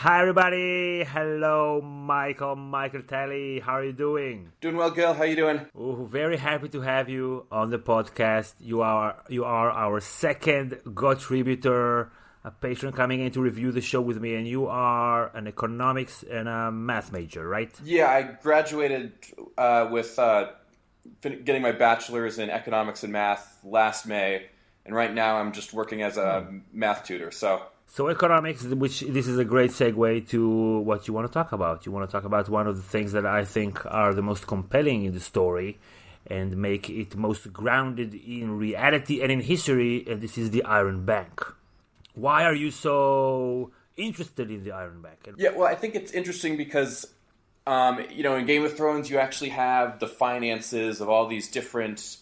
Hi, everybody. Hello, Michael. Michael Telly. How are you doing? Doing well, girl. How are you doing? Oh, very happy to have you on the podcast. You are you are our second contributor, a patron coming in to review the show with me, and you are an economics and a math major, right? Yeah, I graduated uh, with uh, getting my bachelor's in economics and math last May, and right now I'm just working as a Hmm. math tutor. So So economics, which this is a great segue to what you want to talk about. You want to talk about one of the things that I think are the most compelling in the story and make it most grounded in reality and in history, and this is the Iron Bank. Why are you so interested in the Iron Bank? yeah, well, I think it's interesting because um, you know in Game of Thrones you actually have the finances of all these different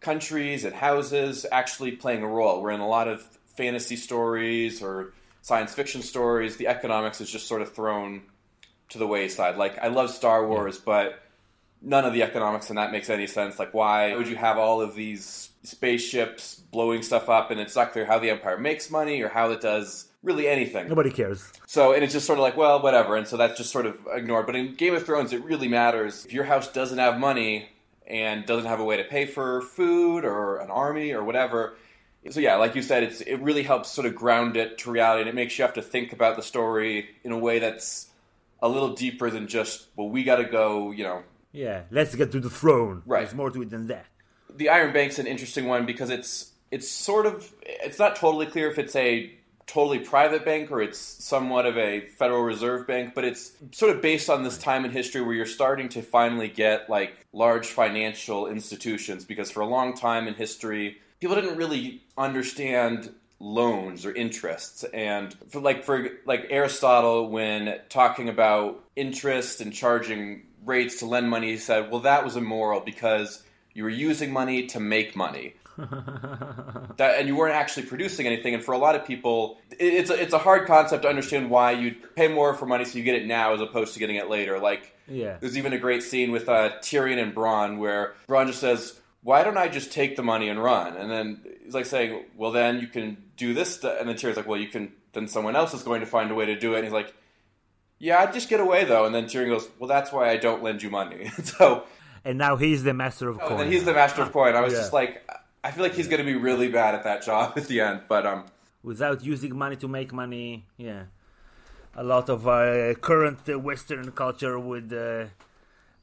countries and houses actually playing a role. We're in a lot of fantasy stories or science fiction stories, the economics is just sort of thrown to the wayside. Like I love Star Wars, but none of the economics in that makes any sense. Like why would you have all of these spaceships blowing stuff up and it's not clear how the Empire makes money or how it does really anything. Nobody cares. So, and it's just sort of like, well, whatever. And so that's just sort of ignored. But in Game of Thrones, it really matters. If your house doesn't have money and doesn't have a way to pay for food or an army or whatever. So yeah, like you said, it's it really helps sort of ground it to reality, and it makes you have to think about the story in a way that's a little deeper than just, well, we got to go, you know. Yeah, let's get to the throne. Right. There's more to it than that. The Iron Bank's an interesting one because it's it's sort of it's not totally clear if it's a totally private bank or it's somewhat of a Federal Reserve bank, but it's sort of based on this time in history where you're starting to finally get like large financial institutions because for a long time in history, people didn't really understand loans or interests and for like for like Aristotle when talking about interest and charging rates to lend money he said well that was immoral because you were using money to make money that, and you weren't actually producing anything. And for a lot of people, it, it's a, it's a hard concept to understand why you'd pay more for money so you get it now as opposed to getting it later. Like, Yeah. there's even a great scene with uh, Tyrion and Bronn where Bronn just says, "Why don't I just take the money and run?" And then he's like saying, "Well, then you can do this." stu-" And then Tyrion's like, "Well, you can." Then someone else is going to find a way to do it. And he's like, "Yeah, I'd just get away though." And then Tyrion goes, "Well, that's why I don't lend you money." so And now he's the master of Oh, coin. and he's the master of coin. I was Yeah. just like, I feel like he's going to be really bad at that job at the end. But um, without using money to make money. Yeah, a lot of uh, current uh, Western culture would uh,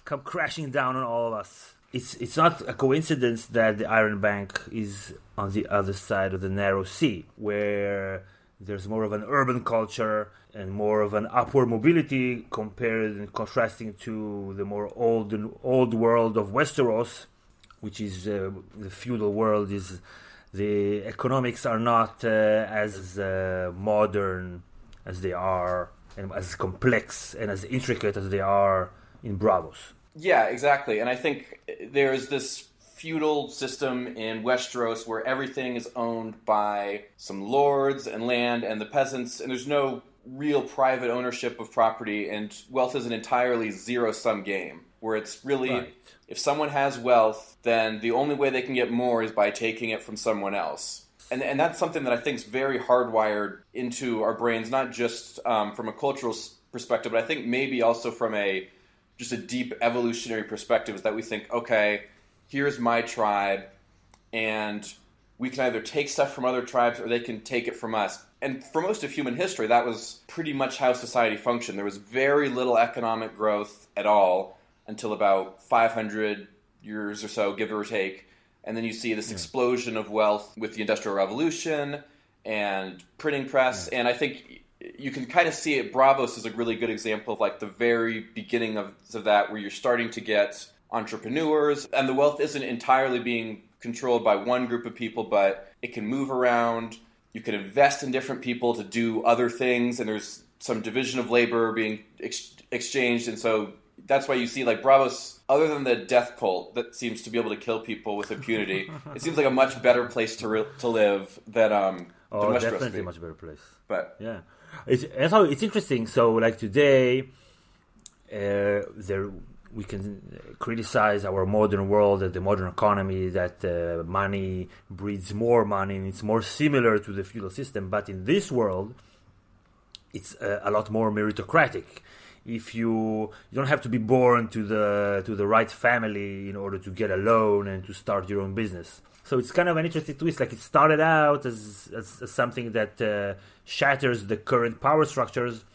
come crashing down on all of us. It's it's not a coincidence that the Iron Bank is on the other side of the narrow sea, where there's more of an urban culture and more of an upward mobility compared and contrasting to the more old old world of Westeros, which is uh, the feudal world is the economics are not uh, as uh, modern as they are and as complex and as intricate as they are in Braavos. Yeah, exactly. And I think there's this feudal system in Westeros where everything is owned by some lords and land and the peasants, and there's no real private ownership of property, and wealth is an entirely zero sum game where it's really Right. if someone has wealth, then the only way they can get more is by taking it from someone else. And, and that's something that I think is very hardwired into our brains, not just um, from a cultural perspective, but I think maybe also from a just a deep evolutionary perspective is that we think, okay, here's my tribe, and we can either take stuff from other tribes or they can take it from us. And for most of human history, that was pretty much how society functioned. There was very little economic growth at all until about 500 years or so, give or take. And then you see this explosion of wealth with the Industrial Revolution and printing press. And I think you can kind of see it. Braavos is a really good example of like the very beginning of, of that, where you're starting to get entrepreneurs, and the wealth isn't entirely being controlled by one group of people, but it can move around. You can invest in different people to do other things, and there's some division of labor being ex- exchanged, and so that's why you see like Braavos, other than the death cult that seems to be able to kill people with impunity, it seems like a much better place to re- to live than um. Oh, definitely a much better place. But Yeah, it's and so it's interesting. So like today, uh, there we can criticize our modern world, the modern economy, that uh, money breeds more money, and it's more similar to the feudal system. But in this world, it's a, a lot more meritocratic. If you you don't have to be born to the to the right family in order to get a loan and to start your own business. So it's kind of an interesting twist. Like it started out as, as, as something that uh, shatters the current power structures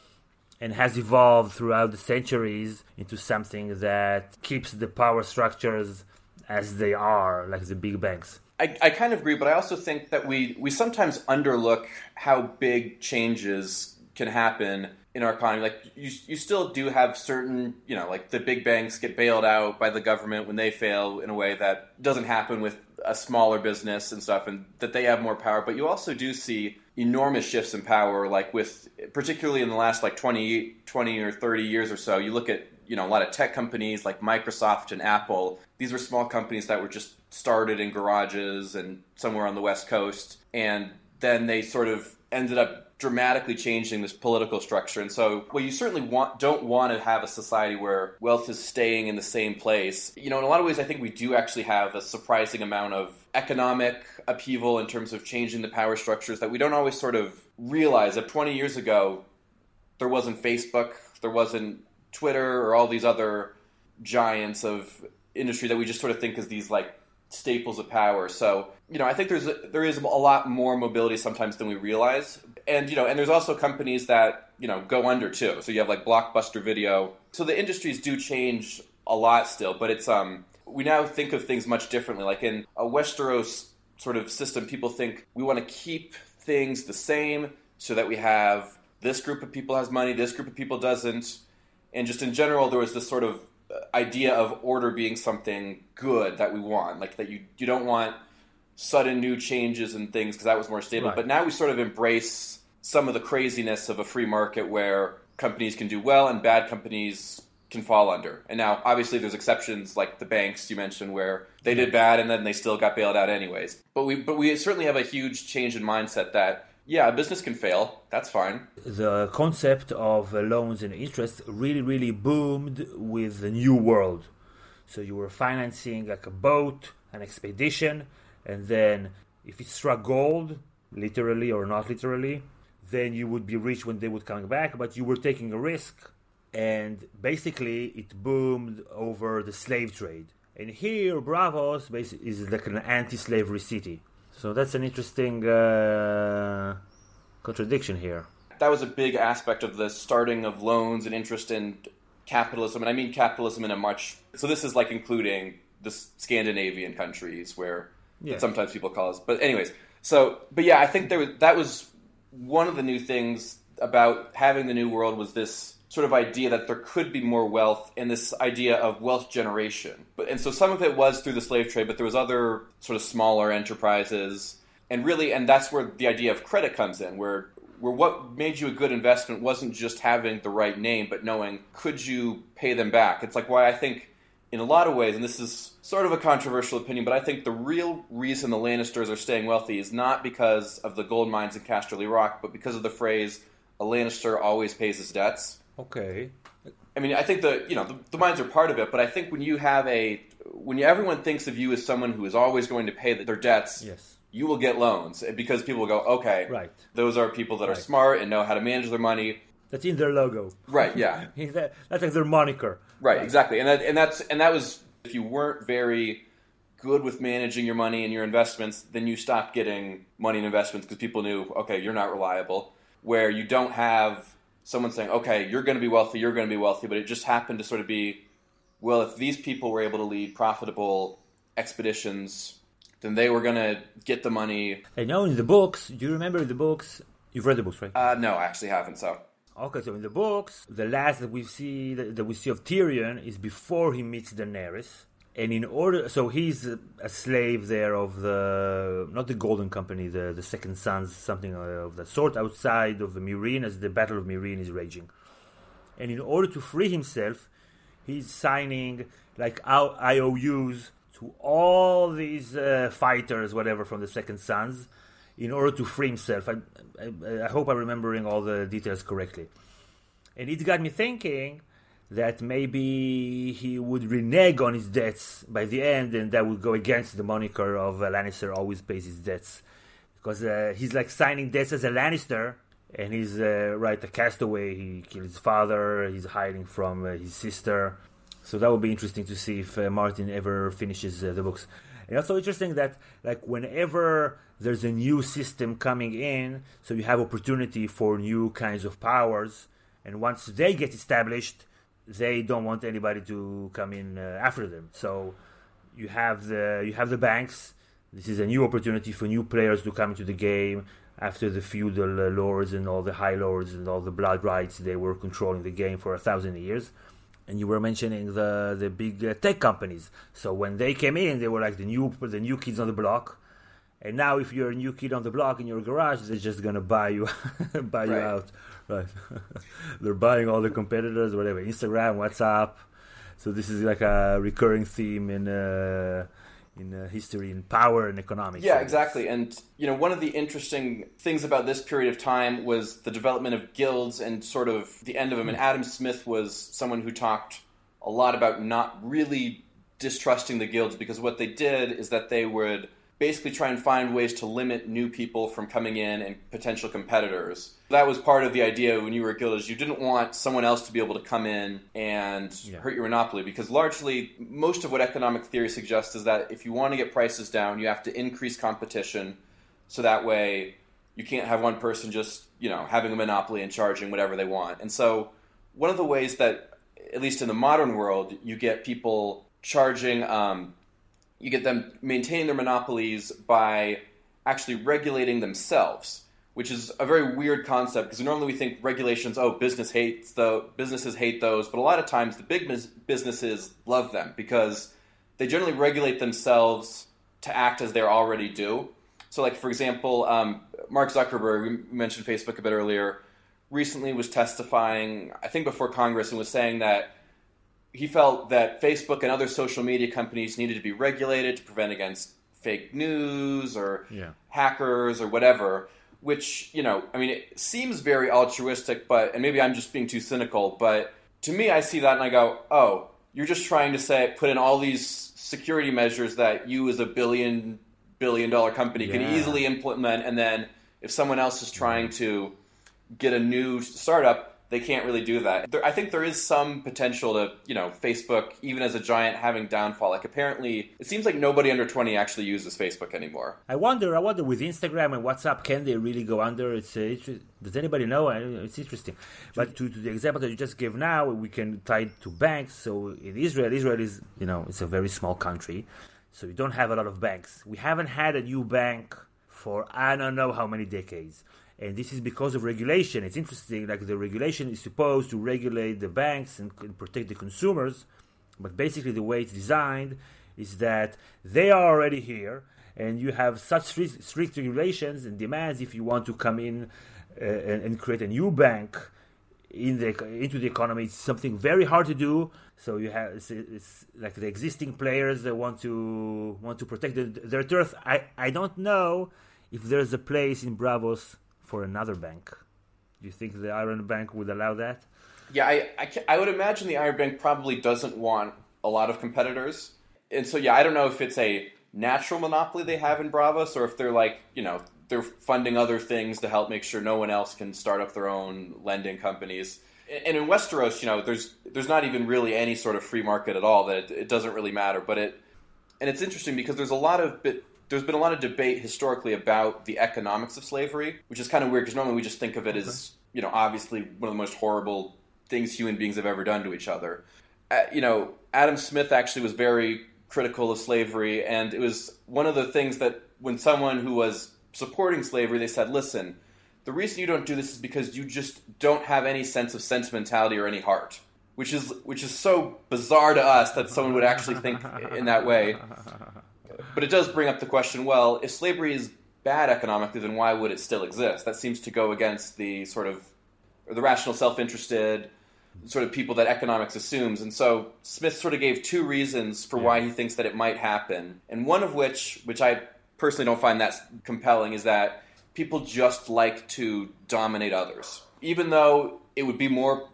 and has evolved throughout the centuries into something that keeps the power structures as they are, like the big banks. I, I kind of agree, but I also think that we, we sometimes underlook how big changes can happen in our economy. Like you, you still do have certain, you know, like the big banks get bailed out by the government when they fail in a way that doesn't happen with a smaller business and stuff, and that they have more power. But you also do see enormous shifts in power, like with particularly in the last like 20, 20 or 30 years or so. You look at you know a lot of tech companies like Microsoft and Apple. These were small companies that were just started in garages and somewhere on the West Coast, and then they sort of ended up dramatically changing this political structure. And so, well, you certainly want don't want to have a society where wealth is staying in the same place. You know, in a lot of ways, I think we do actually have a surprising amount of economic upheaval in terms of changing the power structures that we don't always sort of realize. That 20 years ago, there wasn't Facebook, there wasn't Twitter, or all these other giants of industry that we just sort of think as these like staples of power. So, you know, I think there's a, there is a lot more mobility sometimes than we realize. And you know, and there's also companies that, you know, go under too. So you have like Blockbuster Video. So the industries do change a lot still, but it's um we now think of things much differently. Like in a Westeros sort of system, people think we want to keep things the same so that we have this group of people has money, this group of people doesn't. And just in general, there was this sort of idea of order being something good that we want, like that you you don't want sudden new changes and things because that was more stable. Right. But now we sort of embrace some of the craziness of a free market where companies can do well and bad companies can fall under. And now, obviously, there's exceptions like the banks you mentioned where they did bad and then they still got bailed out anyways. But we but we certainly have a huge change in mindset that yeah, a business can fail. That's fine. The concept of uh, loans and interest really, really boomed with the new world. So you were financing like a boat, an expedition, and then if it struck gold, literally or not literally, then you would be rich when they would come back, but you were taking a risk. And basically, it boomed over the slave trade. And here, Braavos is like an anti slavery city. So that's an interesting uh, contradiction here. That was a big aspect of the starting of loans and interest in capitalism, and I mean capitalism in a much. So this is like including the Scandinavian countries where yeah. sometimes people call us. But anyways, so but yeah, I think there was that was one of the new things about having the new world was this sort of idea that there could be more wealth and this idea of wealth generation. But, and so some of it was through the slave trade, but there was other sort of smaller enterprises. And really, and that's where the idea of credit comes in, where where what made you a good investment wasn't just having the right name, but knowing could you pay them back. It's like why I think in a lot of ways, and this is sort of a controversial opinion, but I think the real reason the Lannisters are staying wealthy is not because of the gold mines in Casterly Rock, but because of the phrase "a Lannister always pays his debts." Okay. I mean, I think the you know the, the mines are part of it, but I think when you have a when you, everyone thinks of you as someone who is always going to pay their debts, yes. you will get loans because people will go, okay, right. Those are people that right. are smart and know how to manage their money. That's in their logo, right? Yeah, that's like their moniker, right? right. Exactly, and that, and that's and that was if you weren't very good with managing your money and your investments, then you stopped getting money and investments because people knew, okay, you're not reliable. Where you don't have someone saying, okay, you're going to be wealthy, you're going to be wealthy, but it just happened to sort of be, well, if these people were able to lead profitable expeditions, then they were going to get the money. I now in the books, do you remember the books? You've read the books, right? Uh, no, I actually haven't, so. Okay, so in the books, the last that we see that we see of Tyrion is before he meets Daenerys and in order so he's a, slave there of the not the golden company the the second sons something of that sort outside of the Meereen as the battle of Meereen is raging. And in order to free himself he's signing like IOUs to all these uh, fighters whatever from the second sons in order to free himself. I, I, I hope I'm remembering all the details correctly. And it got me thinking that maybe he would renege on his debts by the end, and that would go against the moniker of uh, Lannister always pays his debts, because uh, he's like signing debts as a Lannister, and he's uh, right a castaway. He killed his father. He's hiding from uh, his sister. So that would be interesting to see if uh, Martin ever finishes uh, the books. And also interesting that like whenever there's a new system coming in, so you have opportunity for new kinds of powers, and once they get established, they don't want anybody to come in uh, after them. So you have the you have the banks. This is a new opportunity for new players to come into the game after the feudal uh, lords and all the high lords and all the blood rights they were controlling the game for a thousand years and you were mentioning the the big uh, tech companies. So when they came in, they were like the new the new kids on the block. And now, if you're a new kid on the block in your garage, they're just gonna buy you buy you out. Right? they're buying all the competitors, whatever, Instagram, WhatsApp. So this is like a recurring theme in. Uh, in uh, history and power and economics. Yeah, exactly. And you know, one of the interesting things about this period of time was the development of guilds and sort of the end of them. And Adam Smith was someone who talked a lot about not really distrusting the guilds because what they did is that they would basically try and find ways to limit new people from coming in and potential competitors. That was part of the idea when you were a guild is you didn't want someone else to be able to come in and yeah. hurt your monopoly because largely most of what economic theory suggests is that if you want to get prices down, you have to increase competition so that way you can't have one person just, you know, having a monopoly and charging whatever they want. And so one of the ways that at least in the modern world, you get people charging um, you get them maintaining their monopolies by actually regulating themselves, which is a very weird concept because normally we think regulations, oh, business hates the businesses hate those, but a lot of times the big businesses love them because they generally regulate themselves to act as they already do. So, like for example, um, Mark Zuckerberg, we mentioned Facebook a bit earlier, recently was testifying, I think before Congress, and was saying that he felt that Facebook and other social media companies needed to be regulated to prevent against fake news or yeah. hackers or whatever. Which you know, I mean, it seems very altruistic, but and maybe I'm just being too cynical, but to me, I see that and I go, oh, you're just trying to say put in all these security measures that you as a billion billion dollar company yeah. can easily implement, and then if someone else is trying to get a new startup, they can't really do that. There, I think there is some potential to, you know, Facebook, even as a giant, having downfall. Like apparently, it seems like nobody under twenty actually uses Facebook anymore. I wonder. I wonder with Instagram and WhatsApp, can they really go under? It's, uh, it's does anybody know? It's interesting. But to, to, the example that you just gave now, we can tie it to banks. So in Israel, Israel is, you know, it's a very small country, so you don't have a lot of banks. We haven't had a new bank for I don't know how many decades and this is because of regulation. It's interesting, like the regulation is supposed to regulate the banks and, protect the consumers, but basically the way it's designed is that they are already here, and you have such strict, regulations and demands if you want to come in uh, and, and, create a new bank in the into the economy. It's something very hard to do. So you have it's, it's like the existing players that want to want to protect the, their turf. I I don't know if there's a place in Braavos for another bank. Do you think the Iron Bank would allow that? Yeah, I, I, I, would imagine the Iron Bank probably doesn't want a lot of competitors. And so, yeah, I don't know if it's a natural monopoly they have in Braavos or if they're like, you know, they're funding other things to help make sure no one else can start up their own lending companies. And in Westeros, you know, there's there's not even really any sort of free market at all. That it, it doesn't really matter. But it and it's interesting because there's a lot of bit there's been a lot of debate historically about the economics of slavery, which is kind of weird because normally we just think of it as, you know, obviously one of the most horrible things human beings have ever done to each other. Uh, you know, Adam Smith actually was very critical of slavery, and it was one of the things that when someone who was supporting slavery, they said, listen, the reason you don't do this is because you just don't have any sense of sentimentality or any heart. Which is which is so bizarre to us that someone would actually think in that way. But it does bring up the question well, if slavery is bad economically, then why would it still exist? That seems to go against the sort of the rational, self interested sort of people that economics assumes. And so Smith sort of gave two reasons for yeah. why he thinks that it might happen. And one of which, which I personally don't find that compelling, is that people just like to dominate others. Even though it would be more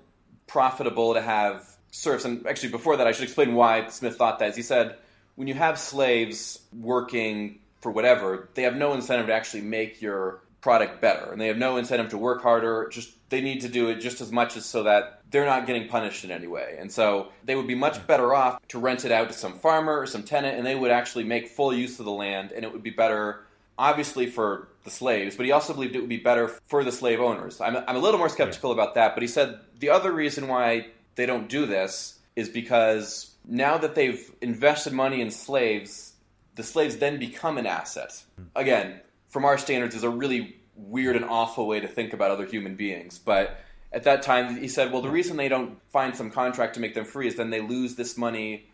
profitable to have serfs. And actually, before that, I should explain why Smith thought that. As he said, when you have slaves working for whatever, they have no incentive to actually make your product better, and they have no incentive to work harder. Just they need to do it just as much as so that they're not getting punished in any way. And so they would be much better off to rent it out to some farmer or some tenant, and they would actually make full use of the land, and it would be better, obviously for the slaves, but he also believed it would be better for the slave owners. I'm, I'm a little more skeptical about that, but he said the other reason why they don't do this is because now that they've invested money in slaves, the slaves then become an asset. Again, from our standards, is a really weird and awful way to think about other human beings. But at that time, he said, well, the reason they don't find some contract to make them free is then they lose this money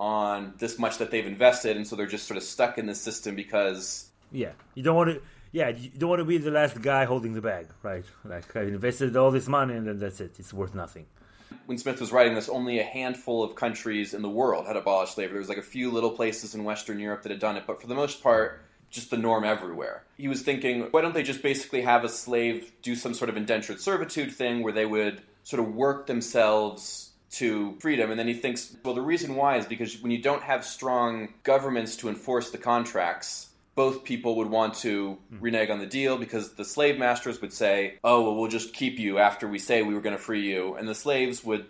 on this much that they've invested, and so they're just sort of stuck in this system because. Yeah, you don't want to. Yeah, you don't want to be the last guy holding the bag, right? Like I invested all this money and then that's it. It's worth nothing. When Smith was writing this, only a handful of countries in the world had abolished slavery. There was like a few little places in Western Europe that had done it, but for the most part, just the norm everywhere. He was thinking, why don't they just basically have a slave do some sort of indentured servitude thing where they would sort of work themselves to freedom? And then he thinks, well, the reason why is because when you don't have strong governments to enforce the contracts, both people would want to hmm. renege on the deal because the slave masters would say, oh, well, we'll just keep you after we say we were going to free you. And the slaves would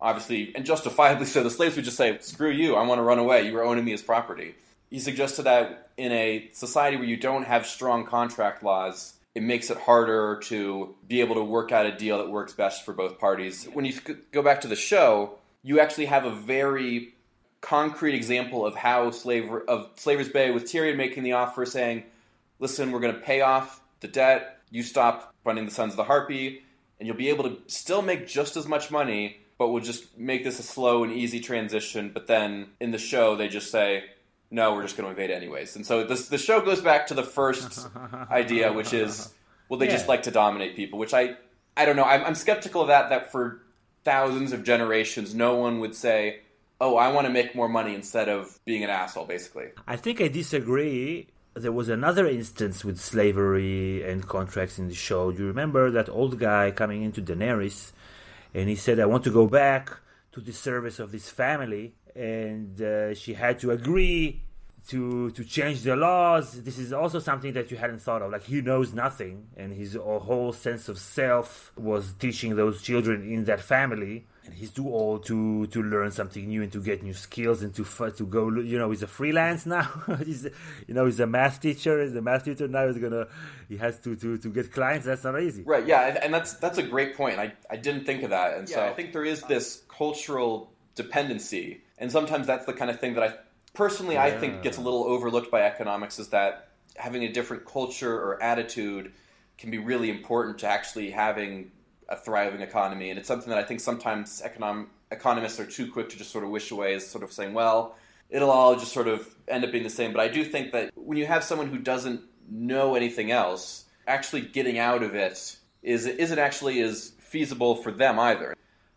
obviously, and justifiably so, the slaves would just say, screw you, I want to run away. You were owning me as property. He suggested that in a society where you don't have strong contract laws, it makes it harder to be able to work out a deal that works best for both parties. When you go back to the show, you actually have a very concrete example of how slaver of Slaver's Bay with Tyrion making the offer saying, "Listen, we're going to pay off the debt. You stop running the Sons of the Harpy, and you'll be able to still make just as much money, but we'll just make this a slow and easy transition." But then in the show, they just say, "No, we're just going to invade anyways." And so this, the show goes back to the first idea, which is, well, they Yeah. just like to dominate people, which I I don't know. I'm, I'm skeptical of that. That for thousands of generations, no one would say, "Oh, I want to make more money instead of being an asshole." Basically, I think I disagree. There was another instance with slavery and contracts in the show. Do you remember that old guy coming into Daenerys and he said, I want to go back to the service of this family. And uh, she had to agree to to change the laws. This is also something that you hadn't thought of. Like he knows nothing, and his whole sense of self was teaching those children in that family. And he's too old to to learn something new and to get new skills and to to go. You know, he's a freelance now. he's you know he's a math teacher. He's a math teacher now. He's gonna he has to to to get clients. That's not easy. right? Yeah, and, and that's that's a great point. I I didn't think of that, and so Yeah. I think there is this cultural dependency, and sometimes that's the kind of thing that I personally I think gets a little overlooked by economics. Is that having a different culture or attitude can be really important to actually having a thriving economy, and it's something that I think sometimes econom- economists are too quick to just sort of wish away, as sort of saying, well, it'll all just sort of end up being the same. But I do think that when you have someone who doesn't know anything else, actually getting out of it is isn't actually as feasible for them either.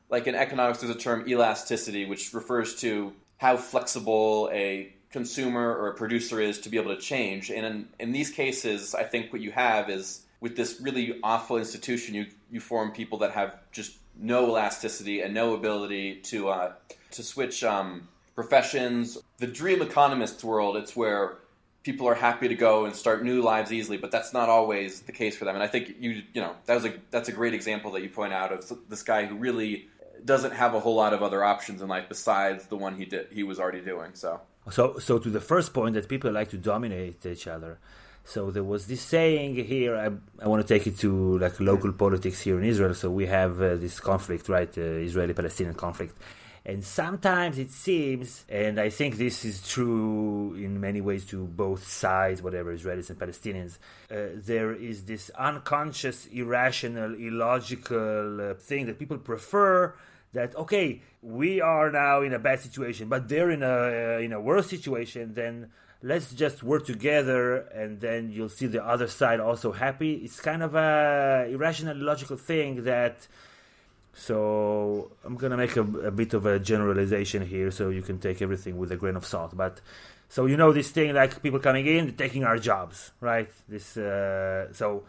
Like in economics, there's a term elasticity, which refers to how flexible a consumer or a producer is to be able to change. And in, in these cases, I think what you have is with this really awful institution, you you form people that have just no elasticity and no ability to uh, to switch um, professions. The dream economist's world, it's where people are happy to go and start new lives easily, but that's not always the case for them. And I think you you know that was a that's a great example that you point out of this guy who really doesn't have a whole lot of other options in life besides the one he did he was already doing. So So, so to the first point that people like to dominate each other. So there was this saying here. I, I want to take it to like local politics here in Israel. So we have uh, this conflict, right? Uh, Israeli-Palestinian conflict, and sometimes it seems, and I think this is true in many ways to both sides, whatever Israelis and Palestinians. Uh, there is this unconscious, irrational, illogical uh, thing that people prefer that okay we are now in a bad situation but they're in a uh, in a worse situation then let's just work together and then you'll see the other side also happy it's kind of a irrational logical thing that so i'm gonna make a, a bit of a generalization here so you can take everything with a grain of salt but so you know this thing like people coming in taking our jobs right this uh, so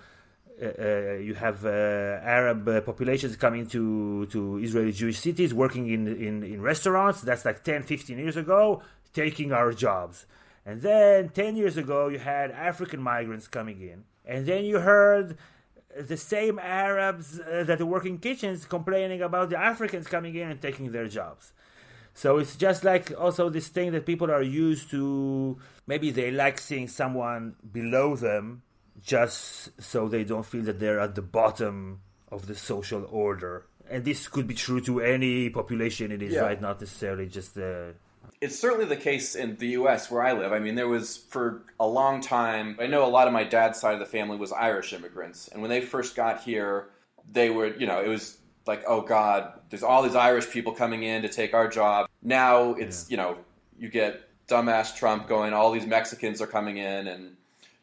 uh, uh, you have uh, Arab uh, populations coming to, to Israeli Jewish cities, working in, in, in restaurants. That's like 10, 15 years ago, taking our jobs. And then 10 years ago, you had African migrants coming in. And then you heard the same Arabs uh, that work in kitchens complaining about the Africans coming in and taking their jobs. So it's just like also this thing that people are used to. Maybe they like seeing someone below them just so they don't feel that they're at the bottom of the social order. And this could be true to any population it is, Yeah. right? Not necessarily just the. It's certainly the case in the U.S. where I live. I mean, there was for a long time. I know a lot of my dad's side of the family was Irish immigrants, and when they first got here, they were you know, it was like, oh God, there's all these Irish people coming in to take our job. Now it's, you know, you get dumbass Trump going, all these Mexicans are coming in and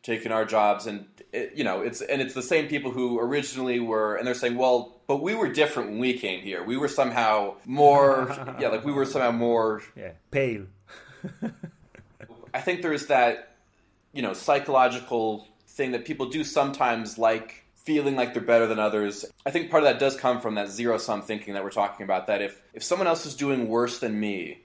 taking our jobs, and it, you know, it's and it's the same people who originally were, and they're saying, well, but we were different when we came here. We were somehow more, yeah, like we were somehow more Yeah, pale. I think there's that, you know, psychological thing that people do sometimes like feeling like they're better than others. I think part of that does come from that zero sum thinking that we're talking about. That if, if someone else is doing worse than me,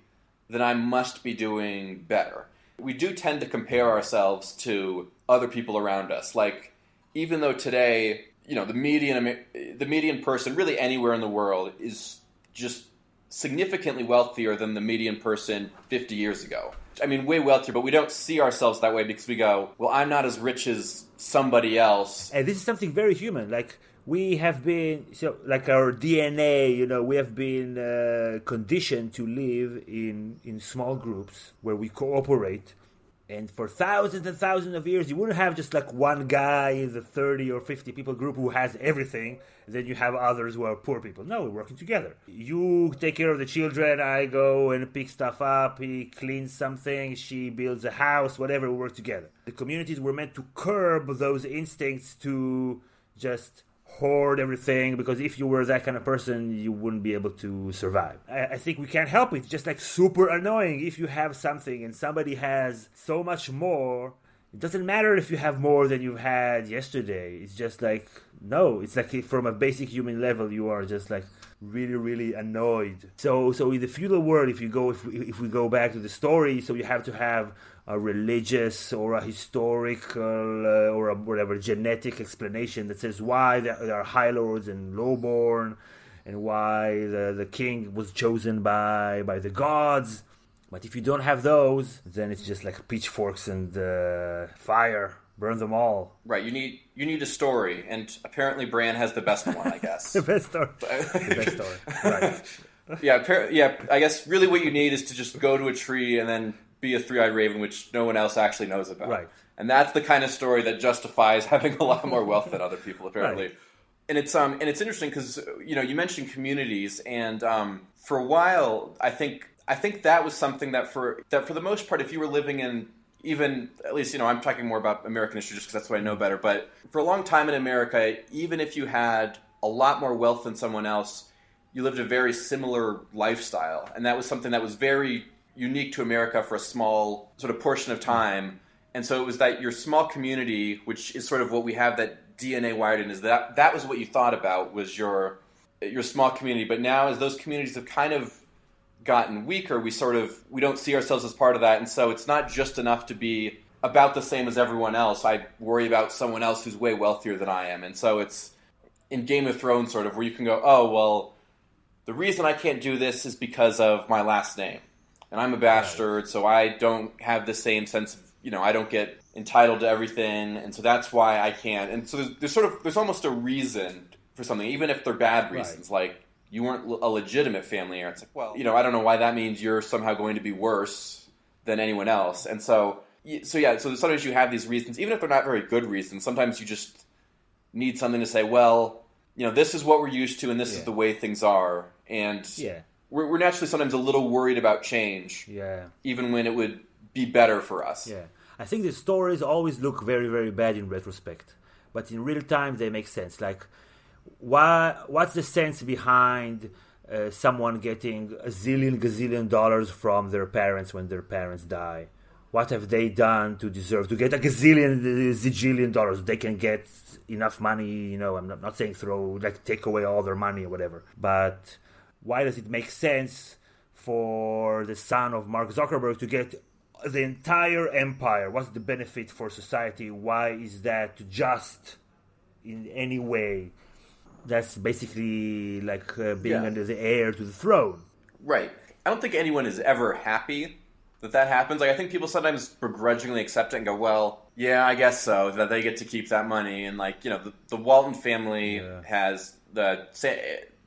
then I must be doing better. We do tend to compare ourselves to other people around us. Like, even though today, you know, the median the median person really anywhere in the world is just significantly wealthier than the median person 50 years ago. I mean, way wealthier, but we don't see ourselves that way because we go, well, I'm not as rich as somebody else. And this is something very human. Like we have been, so like our DNA, you know, we have been uh, conditioned to live in in small groups where we cooperate. And for thousands and thousands of years, you wouldn't have just like one guy in the 30 or 50 people group who has everything. Then you have others who are poor people. No, we're working together. You take care of the children, I go and pick stuff up, he cleans something, she builds a house, whatever, we work together. The communities were meant to curb those instincts to just hoard everything because if you were that kind of person you wouldn't be able to survive. I, I think we can't help it. It's just like super annoying if you have something and somebody has so much more. It doesn't matter if you have more than you've had yesterday. It's just like no it's like from a basic human level you are just like really really annoyed. So so in the feudal world if you go if we, if we go back to the story so you have to have a religious or a historical uh, or a whatever genetic explanation that says why there are high lords and lowborn and why the, the king was chosen by by the gods. But if you don't have those then it's just like pitchforks and uh, fire. Burn them all. Right, you need you need a story, and apparently Bran has the best one, I guess. the best story the best story right yeah, yeah. I guess really what you need is to just go to a tree and then be a three-eyed raven, which no one else actually knows about. Right. And that's the kind of story that justifies having a lot more wealth than other people, apparently. Right. And it's um and it's interesting because you know you mentioned communities, and um for a while I think I think that was something that for that for the most part, if you were living in even at least you know I'm talking more about American history just because that's what I know better. But for a long time in America, even if you had a lot more wealth than someone else, you lived a very similar lifestyle, and that was something that was very unique to America for a small sort of portion of time. And so it was that your small community, which is sort of what we have that DNA wired in, is that that was what you thought about was your your small community. But now, as those communities have kind of gotten weaker, we sort of we don't see ourselves as part of that, and so it's not just enough to be about the same as everyone else. I worry about someone else who's way wealthier than I am, and so it's in Game of Thrones sort of where you can go, oh well, the reason I can't do this is because of my last name, and I'm a bastard, so I don't have the same sense of you know I don't get entitled to everything, and so that's why I can't. And so there's, there's sort of there's almost a reason for something, even if they're bad reasons, like you weren't a legitimate family heir. It's like, well, you know, I don't know why that means you're somehow going to be worse than anyone else. And so, so yeah, so sometimes you have these reasons, even if they're not very good reasons. Sometimes you just need something to say, well, you know, this is what we're used to, and this Yeah. is the way things are. And yeah we're, we're naturally sometimes a little worried about change, yeah even when it would be better for us. Yeah, I think the stories always look very, very bad in retrospect, but in real time they make sense. Like, why? What's the sense behind uh, someone getting a zillion, gazillion dollars from their parents when their parents die? What have they done to deserve to get a gazillion, zillion dollars? They can get enough money, you know. I'm not, not saying throw like take away all their money or whatever, but why does it make sense for the son of Mark Zuckerberg to get the entire empire. What's the benefit for society? Why is that just in any way? That's basically like uh, being Yeah. under the heir to the throne. Right. I don't think anyone is ever happy that that happens. Like I think people sometimes begrudgingly accept it and go, "Well, yeah, I guess so." That they get to keep that money, and like you know, the, the Walton family Yeah. has the,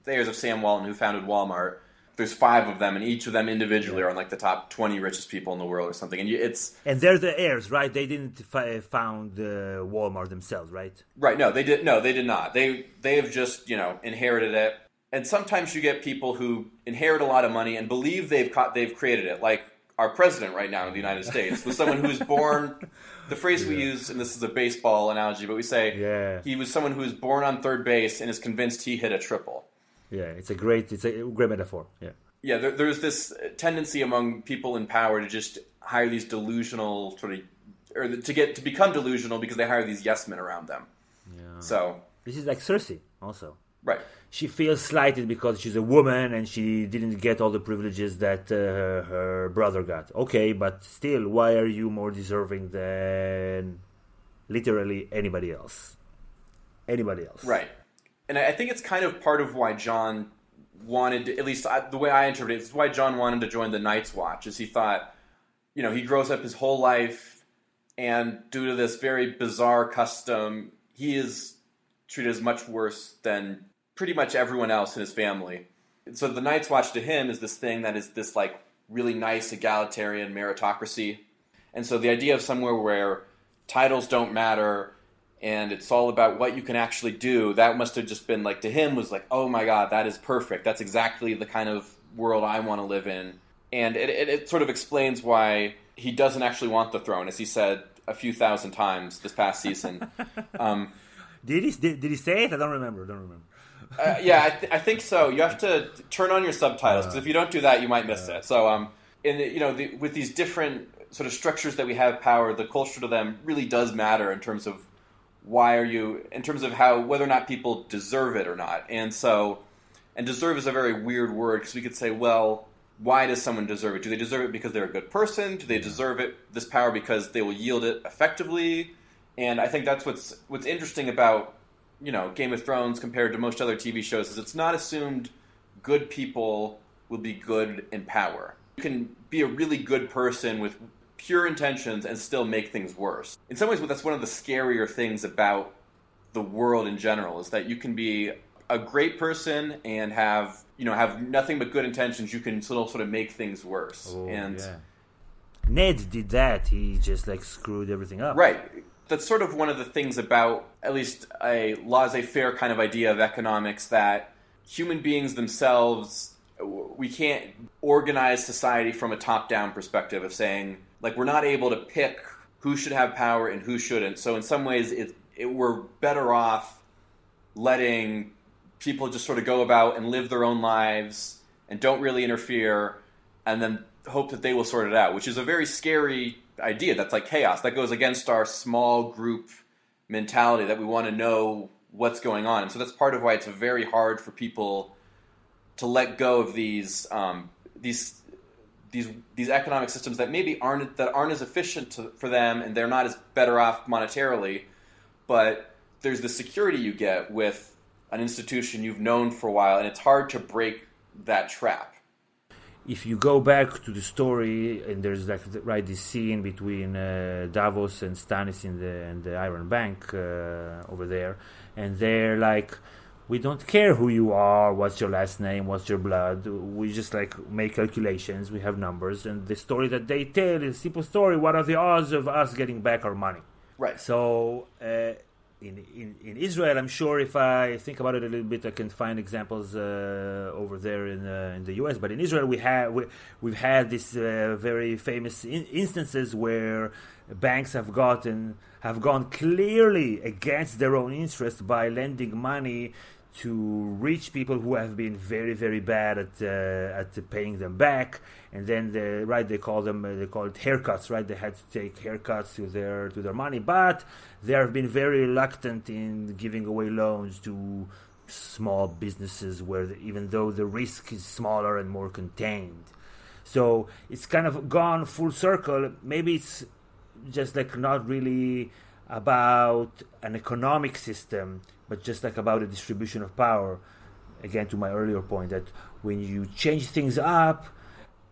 the heirs of Sam Walton, who founded Walmart. There's five of them, and each of them individually are in like the top 20 richest people in the world or something. And you, it's And they're the heirs, right? They didn't fi- found uh, Walmart themselves, right? Right. No, they did. No, they did not. They they have just you know inherited it. And sometimes you get people who inherit a lot of money and believe they've caught, they've created it. Like our president right now in the United States was someone who was born. The phrase we use, and this is a baseball analogy, but we say Yeah. he was someone who was born on third base and is convinced he hit a triple. Yeah, it's a great, it's a great metaphor. Yeah. Yeah, there, there's this tendency among people in power to just hire these delusional sort of, or to get to become delusional because they hire these yes men around them. Yeah. So This is like Cersei, also. right. She feels slighted because she's a woman and she didn't get all the privileges that uh, her brother got. Okay, but still, why are you more deserving than literally anybody else? Anybody else? Right. And I think it's kind of part of why Jon wanted, to, at least I, the way I interpret it, it's why Jon wanted to join the Night's Watch, is he thought, you know, he grows up his whole life, and due to this very bizarre custom, he is treated as much worse than pretty much everyone else in his family. And so the Night's Watch to him is this thing that is this like really nice egalitarian meritocracy. And so the idea of somewhere where titles don't matter and it's all about what you can actually do, that must have just been like to him was like, oh my god, that is perfect. That's exactly the kind of world I want to live in. And it, it, it sort of explains why he doesn't actually want the throne, as he said a few thousand times this past season. um, Did he, did, did he say it? I don't remember. I don't remember. uh, yeah, I, th- I think so. You have to turn on your subtitles because if you don't do that, you might miss it. So, um, in the, you know, the, with these different sort of structures that we have power, the culture to them really does matter in terms of why are you, in terms of how whether or not people deserve it or not. And so, and deserve is a very weird word because we could say, well, why does someone deserve it? Do they deserve it because they're a good person? Do they deserve it this power because they will yield it effectively? And I think that's what's what's interesting about you know Game of Thrones compared to most other TV shows is it's not assumed good people will be good in power. You can be a really good person with pure intentions and still make things worse. In some ways, that's one of the scarier things about the world in general is that you can be a great person and have you know have nothing but good intentions. You can still sort of make things worse. Oh, and yeah. Ned did that. He just like screwed everything up. Right. That's sort of one of the things about at least a laissez faire kind of idea of economics that human beings themselves, we can't organize society from a top down perspective of saying, like, we're not able to pick who should have power and who shouldn't. So, in some ways, it, it, we're better off letting people just sort of go about and live their own lives and don't really interfere and then hope that they will sort it out, which is a very scary idea. That's like chaos. That goes against our small group mentality that we want to know what's going on. And so that's part of why it's very hard for people to let go of these um, these these these economic systems that maybe aren't that aren't as efficient to, for them and they're not as better off monetarily, but there's the security you get with an institution you've known for a while, and it's hard to break that trap. if you go back to the story, and there's like right this scene between uh, Davos and Stannis in the in the Iron Bank uh, over there, and they're like, we don't care who you are, what's your last name, what's your blood. We just like make calculations. We have numbers, and the story that they tell is a simple story. What are the odds of us getting back our money? Right. So uh, in, in in Israel, I'm sure if I think about it a little bit, I can find examples uh, over there in uh, in the U.S. But in Israel, we have we, we've had these uh, very famous in- instances where banks have gotten have gone clearly against their own interest by lending money to reach people who have been very very bad at uh, at paying them back. And then the right they call them uh, they call it haircuts right? They had to take haircuts to their to their money. But they have been very reluctant in giving away loans to small businesses where the, even though the risk is smaller and more contained. So it's kind of gone full circle. Maybe it's just like not really about an economic system, but just like about a distribution of power. Again, to my earlier point, that when you change things up,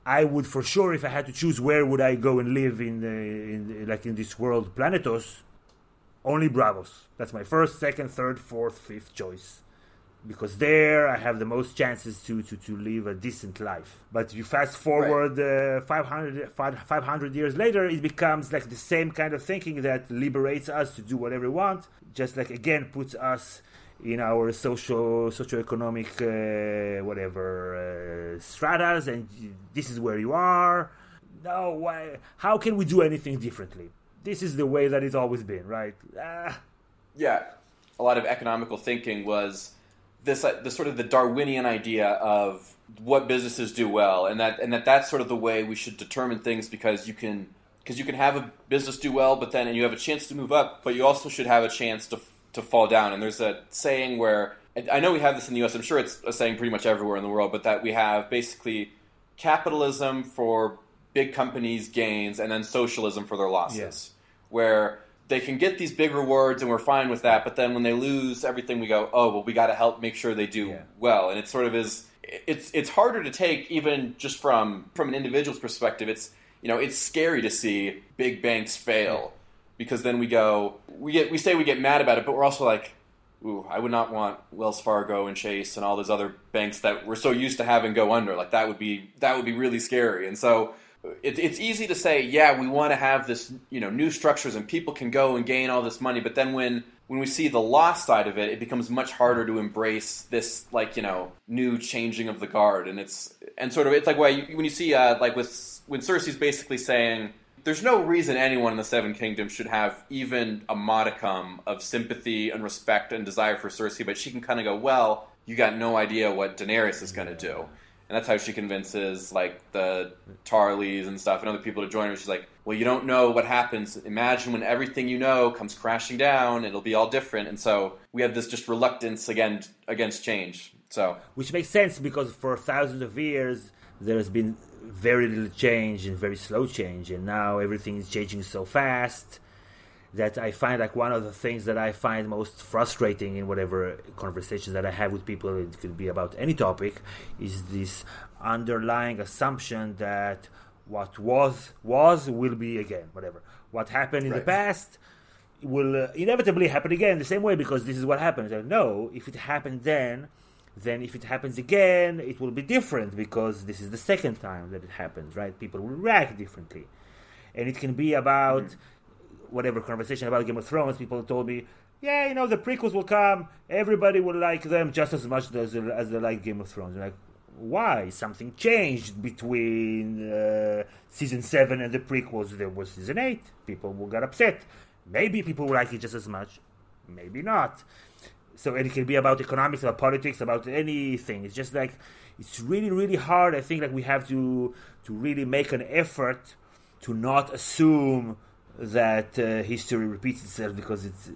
I would for sure, if I had to choose, where would I go and live in, the, in like in this world, Planetos? Only Braavos That's my first, second, third, fourth, fifth choice because there I have the most chances to, to, to live a decent life. But if you fast forward right. uh, 500, 500 years later, it becomes like the same kind of thinking that liberates us to do whatever we want, just like again puts us in our social socioeconomic uh, whatever uh, stratas, and this is where you are. No, why? How can we do anything differently? This is the way that it's always been, right? Ah. Yeah, a lot of economical thinking was this uh, the sort of the Darwinian idea of what businesses do well, and that and that that's sort of the way we should determine things because you can because you can have a business do well, but then and you have a chance to move up, but you also should have a chance to to fall down. And there's a saying where I know we have this in the U.S. I'm sure it's a saying pretty much everywhere in the world, but that we have basically capitalism for big companies' gains and then socialism for their losses, yes. where they can get these big rewards and we're fine with that. But then when they lose everything, we go, oh well, we got to help make sure they do yeah. well. And it sort of is. It's it's harder to take even just from from an individual's perspective. It's you know it's scary to see big banks fail because then we go we get we say we get mad about it, but we're also like. Ooh, I would not want Wells Fargo and Chase and all those other banks that we're so used to having go under. Like that would be that would be really scary. And so it, it's easy to say, yeah, we want to have this, you know, new structures and people can go and gain all this money. But then when when we see the loss side of it, it becomes much harder to embrace this, like you know, new changing of the guard. And it's and sort of it's like why when you see uh, like with when Cersei's basically saying. There's no reason anyone in the Seven Kingdoms should have even a modicum of sympathy and respect and desire for Cersei, but she can kind of go, well, you got no idea what Daenerys is going to do and that's how she convinces like the Tarlys and stuff and other people to join her. She's like, "Well, you don't know what happens. Imagine when everything you know comes crashing down. It'll be all different." And so we have this just reluctance again against change. So, which makes sense because for thousands of years there has been very little change and very slow change, and now everything is changing so fast that I find like one of the things that I find most frustrating in whatever conversations that I have with people, it could be about any topic, is this underlying assumption that what was was will be again, whatever. What happened in right. the past will uh, inevitably happen again the same way because this is what happens. And no, if it happened then, then if it happens again, it will be different because this is the second time that it happens, right? People will react differently. And it can be about mm-hmm whatever conversation about Game of Thrones, people told me, yeah, you know, the prequels will come, everybody will like them just as much as, as they like Game of Thrones. like, why? Something changed between uh, season 7 and the prequels. There was season 8. People got upset. Maybe people will like it just as much. Maybe not. So it can be about economics, about politics, about anything. It's just like, it's really, really hard. I think that we have to, to really make an effort to not assume that uh, history repeats itself because it's,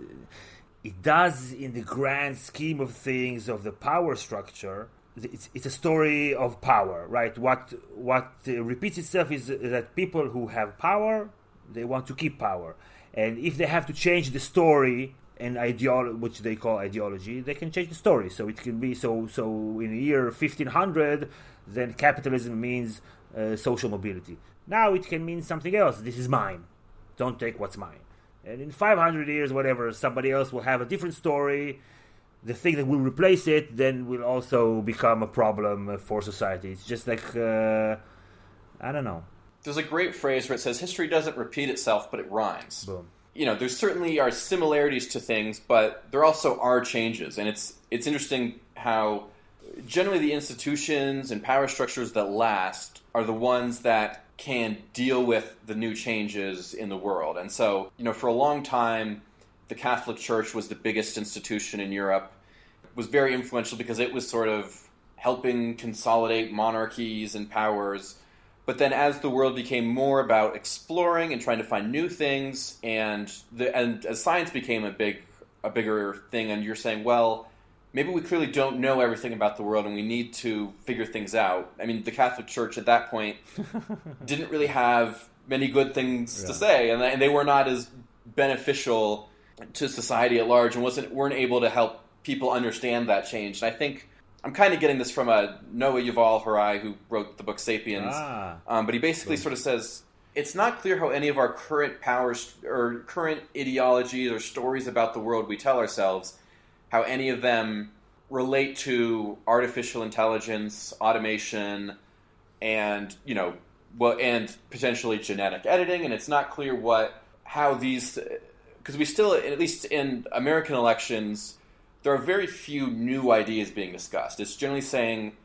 it does in the grand scheme of things of the power structure. It's, it's a story of power, right? What what uh, repeats itself is that people who have power they want to keep power, and if they have to change the story and ideology, which they call ideology, they can change the story. So it can be so. So in the year fifteen hundred, then capitalism means uh, social mobility. Now it can mean something else. This is mine don't take what's mine. And in 500 years, whatever, somebody else will have a different story. The thing that will replace it then will also become a problem for society. It's just like, uh, I don't know. There's a great phrase where it says, history doesn't repeat itself, but it rhymes. Boom. You know, there certainly are similarities to things, but there also are changes. And it's, it's interesting how generally the institutions and power structures that last are the ones that can deal with the new changes in the world. And so, you know, for a long time, the Catholic Church was the biggest institution in Europe, it was very influential because it was sort of helping consolidate monarchies and powers. But then, as the world became more about exploring and trying to find new things, and the, and as science became a big a bigger thing, and you're saying, well, maybe we clearly don't know everything about the world and we need to figure things out. I mean, the Catholic Church at that point didn't really have many good things yeah. to say, and, and they were not as beneficial to society at large and wasn't weren't able to help people understand that change. And I think I'm kind of getting this from a Noah Yuval Harari who wrote the book *Sapiens*, ah. um, but he basically sort of says it's not clear how any of our current powers or current ideologies or stories about the world we tell ourselves, how any of them relate to artificial intelligence, automation, and you know, well, and potentially genetic editing. And it's not clear what how these because we still, at least in American elections, there are very few new ideas being discussed. It's generally saying,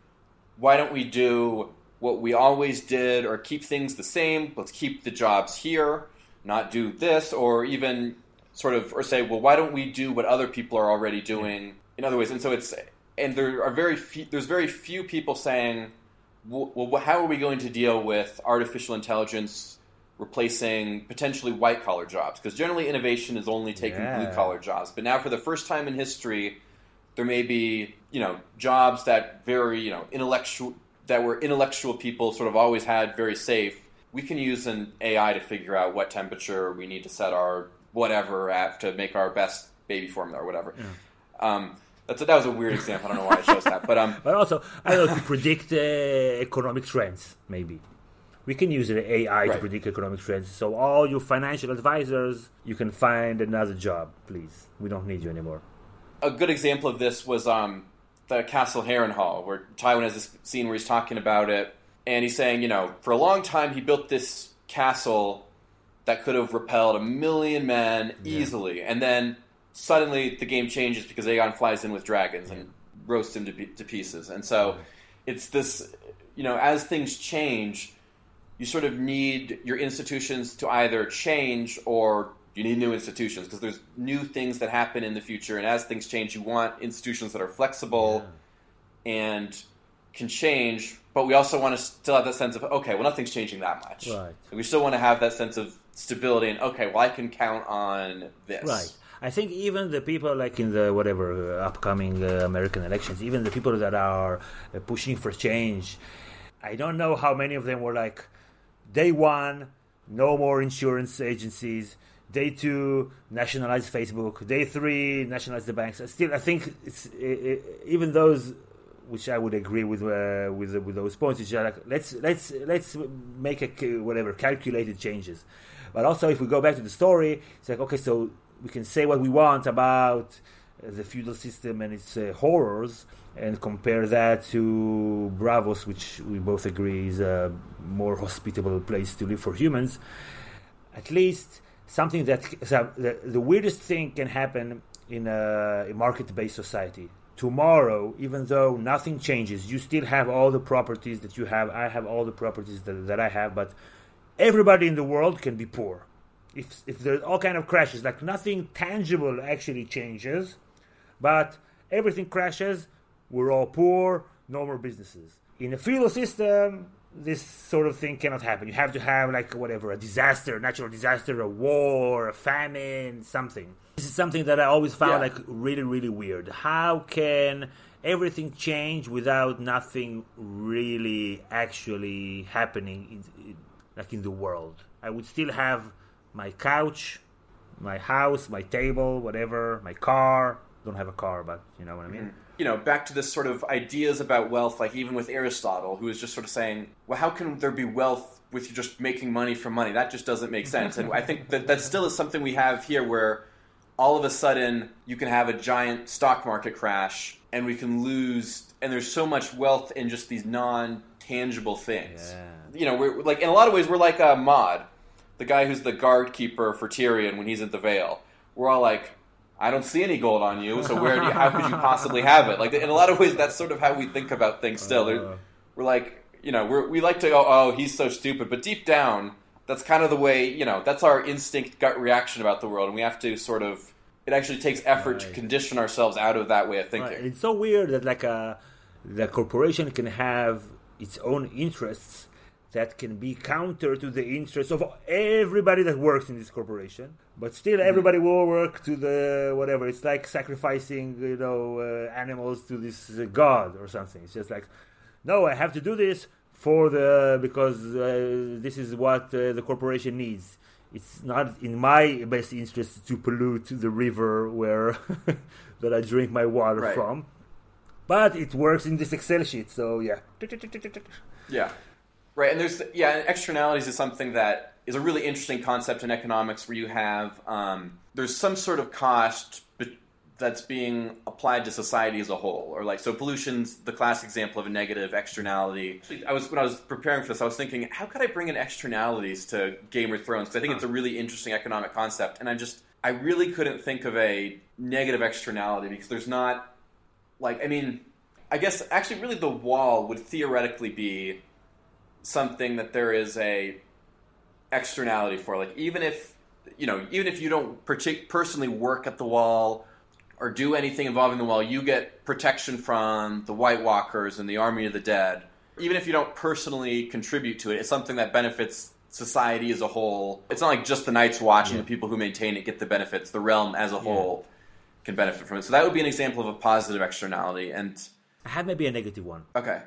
why don't we do what we always did or keep things the same? Let's keep the jobs here, not do this, or even sort of, or say, well, why don't we do what other people are already doing in other ways? And so it's, and there are very few, there's very few people saying, well, how are we going to deal with artificial intelligence replacing potentially white collar jobs because generally innovation is only taking yeah. blue collar jobs. But now, for the first time in history, there may be you know jobs that very you know intellectual that were intellectual people sort of always had very safe. We can use an AI to figure out what temperature we need to set our whatever at to make our best baby formula or whatever. Yeah. Um, that's a, that was a weird example. I don't know why I chose that, but um, but also I don't know to predict uh, economic trends maybe we can use the AI right. to predict economic trends. So all you financial advisors, you can find another job, please. We don't need you anymore. A good example of this was um, the Castle Harrenhal, where Tywin has this scene where he's talking about it, and he's saying, you know, for a long time he built this castle that could have repelled a million men yeah. easily, and then suddenly the game changes because Aegon flies in with dragons and roasts him to, to pieces, and so it's this, you know, as things change you sort of need your institutions to either change or you need new institutions because there's new things that happen in the future and as things change you want institutions that are flexible yeah. and can change but we also want to still have that sense of okay well nothing's changing that much. Right. We still want to have that sense of stability and okay well i can count on this. Right. I think even the people like in the whatever uh, upcoming uh, american elections even the people that are uh, pushing for change i don't know how many of them were like Day one, no more insurance agencies. Day two, nationalize Facebook. Day three, nationalize the banks. Still, I think it's it, even those which I would agree with uh, with with those points. Which are like let's let's let's make a whatever calculated changes. But also, if we go back to the story, it's like okay, so we can say what we want about the feudal system and its uh, horrors, and compare that to Braavos, which we both agree is a more hospitable place to live for humans. At least something that so the, the weirdest thing can happen in a, a market-based society. Tomorrow, even though nothing changes, you still have all the properties that you have. I have all the properties that, that I have, but everybody in the world can be poor. If if there's all kind of crashes, like nothing tangible actually changes, but everything crashes we're all poor, no more businesses. In a feudal system, this sort of thing cannot happen. You have to have like whatever, a disaster, natural disaster, a war, a famine, something. This is something that I always found yeah. like really, really weird. How can everything change without nothing really actually happening in, in, like in the world? I would still have my couch, my house, my table, whatever, my car. Don't have a car, but you know what I mean. Mm-hmm you know, back to this sort of ideas about wealth, like even with Aristotle, who is just sort of saying, well, how can there be wealth with you just making money from money? That just doesn't make sense. and I think that that still is something we have here where all of a sudden you can have a giant stock market crash and we can lose, and there's so much wealth in just these non tangible things. Yeah. You know, we're like, in a lot of ways, we're like a Mord, the guy who's the guard keeper for Tyrion when he's in the Vale. We're all like, I don't see any gold on you, so where do you, how could you possibly have it? Like in a lot of ways, that's sort of how we think about things. Still, uh, we're like, you know, we're, we like to go, oh, he's so stupid, but deep down, that's kind of the way, you know, that's our instinct gut reaction about the world, and we have to sort of. It actually takes effort right. to condition ourselves out of that way of thinking. Right. It's so weird that like a the corporation can have its own interests that can be counter to the interests of everybody that works in this corporation. But still, Mm-hmm. everybody will work to the whatever. It's like sacrificing, you know, uh, animals to this uh, god or something. It's just like, no, I have to do this for the because uh, this is what uh, the corporation needs. It's not in my best interest to pollute the river where that I drink my water Right. from. But it works in this Excel sheet, so yeah. Yeah. Right, and there's yeah, and externalities is something that is a really interesting concept in economics, where you have um, there's some sort of cost that's being applied to society as a whole, or like so pollution's the classic example of a negative externality. Actually, I was when I was preparing for this, I was thinking, how could I bring in externalities to Game of Thrones? Because I think it's a really interesting economic concept, and I just I really couldn't think of a negative externality because there's not like I mean, I guess actually really the wall would theoretically be something that there is a externality for. Like even if you know even if you don't partic- personally work at the wall or do anything involving the wall you get protection from the white walkers and the army of the dead. Even if you don't personally contribute to it it's something that benefits society as a whole. It's not like just the night's watch and the people who maintain it get the benefits. The realm as a whole can benefit from it. So that would be an example of a positive externality and I have maybe a negative one. okay.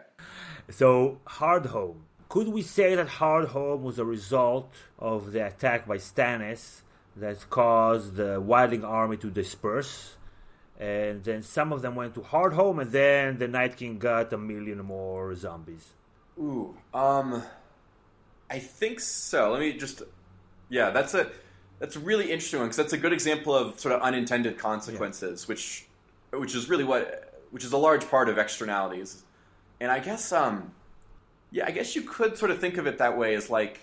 So, Hardhome. Could we say that Hardhome was a result of the attack by Stannis that caused the Wildling army to disperse? And then some of them went to Hardhome, and then the Night King got a million more zombies. Ooh, um, I think so. Let me just, yeah, that's a that's a really interesting one because that's a good example of sort of unintended consequences, which which is really what which is a large part of externalities, and I guess um, yeah, I guess you could sort of think of it that way as like,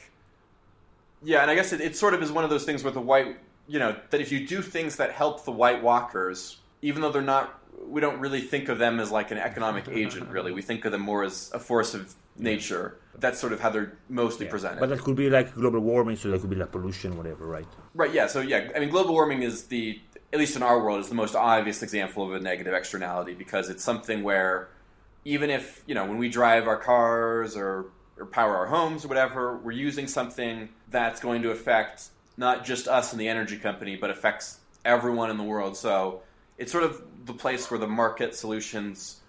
yeah, and I guess it, it sort of is one of those things with the white, you know, that if you do things that help the White Walkers, even though they're not. We don't really think of them as like an economic agent, really. We think of them more as a force of nature. That's sort of how they're mostly presented. But that could be like global warming, so that could be like pollution, whatever, right? Right, yeah, so yeah, I mean, global warming is the, at least in our world, is the most obvious example of a negative externality because it's something where even if, you know, when we drive our cars or, or power our homes or whatever, we're using something that's going to affect not just us and the energy company, but affects everyone in the world. So it's sort of the place where the market solutions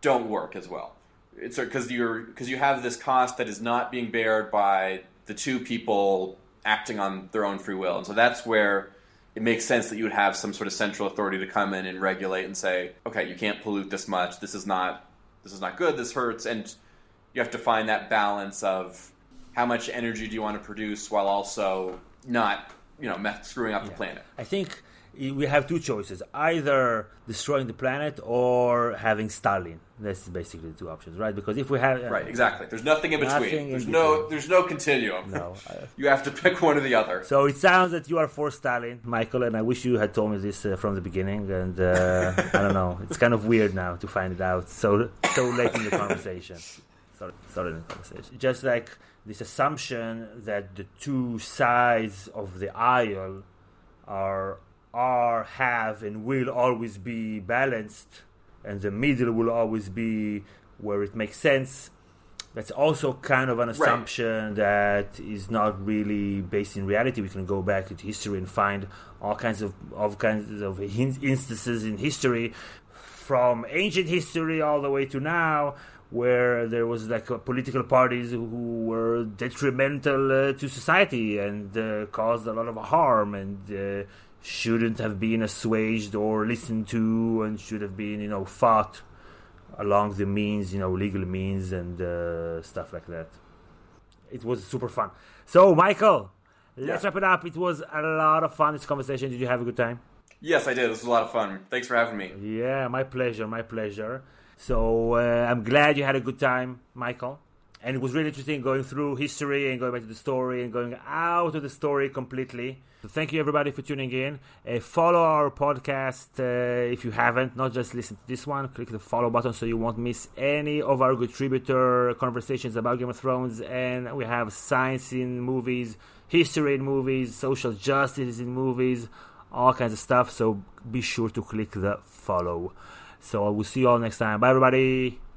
don't work as well. It's because you're because you have this cost that is not being bared by the two people acting on their own free will, and so that's where it makes sense that you would have some sort of central authority to come in and regulate and say, okay, you can't pollute this much. This is not this is not good. This hurts, and you have to find that balance of how much energy do you want to produce while also not you know screwing up the planet. I think we have two choices either destroying the planet or having Stalin. That's basically the two options, right? Because if we have. uh, Right, exactly. There's nothing in between. Nothing in there's no between. there's no continuum. No. You have to pick one or the other. So it sounds that you are for Stalin, Michael, and I wish you had told me this uh, from the beginning. And uh, I don't know, it's kind of weird now to find it out so so late in the conversation. Sorry, sorry, in the conversation. Just like this assumption that the two sides of the aisle are are have and will always be balanced, and the middle will always be where it makes sense. That's also kind of an assumption that is not really based in reality. We can go back into history and find all kinds of all kinds of instances in history, from ancient history all the way to now, where there was like political parties who were detrimental uh, to society and uh, caused a lot of harm and uh, shouldn't have been assuaged or listened to and should have been you know fought along the means you know legal means and uh, stuff like that it was super fun so michael let's Yeah. wrap it up it was a lot of fun this conversation did you have a good time Yes, I did. This was a lot of fun. Thanks for having me. yeah, my pleasure, my pleasure. So uh, I'm glad you had a good time, Michael. And it was really interesting going through history and going back to the story and going out of the story completely. So thank you everybody for tuning in. Uh, follow our podcast uh, if you haven't, not just listen to this one. Click the follow button so you won't miss any of our contributor conversations about Game of Thrones. And we have science in movies, history in movies, social justice in movies, all kinds of stuff. So be sure to click the follow. So I will see you all next time. Bye, everybody.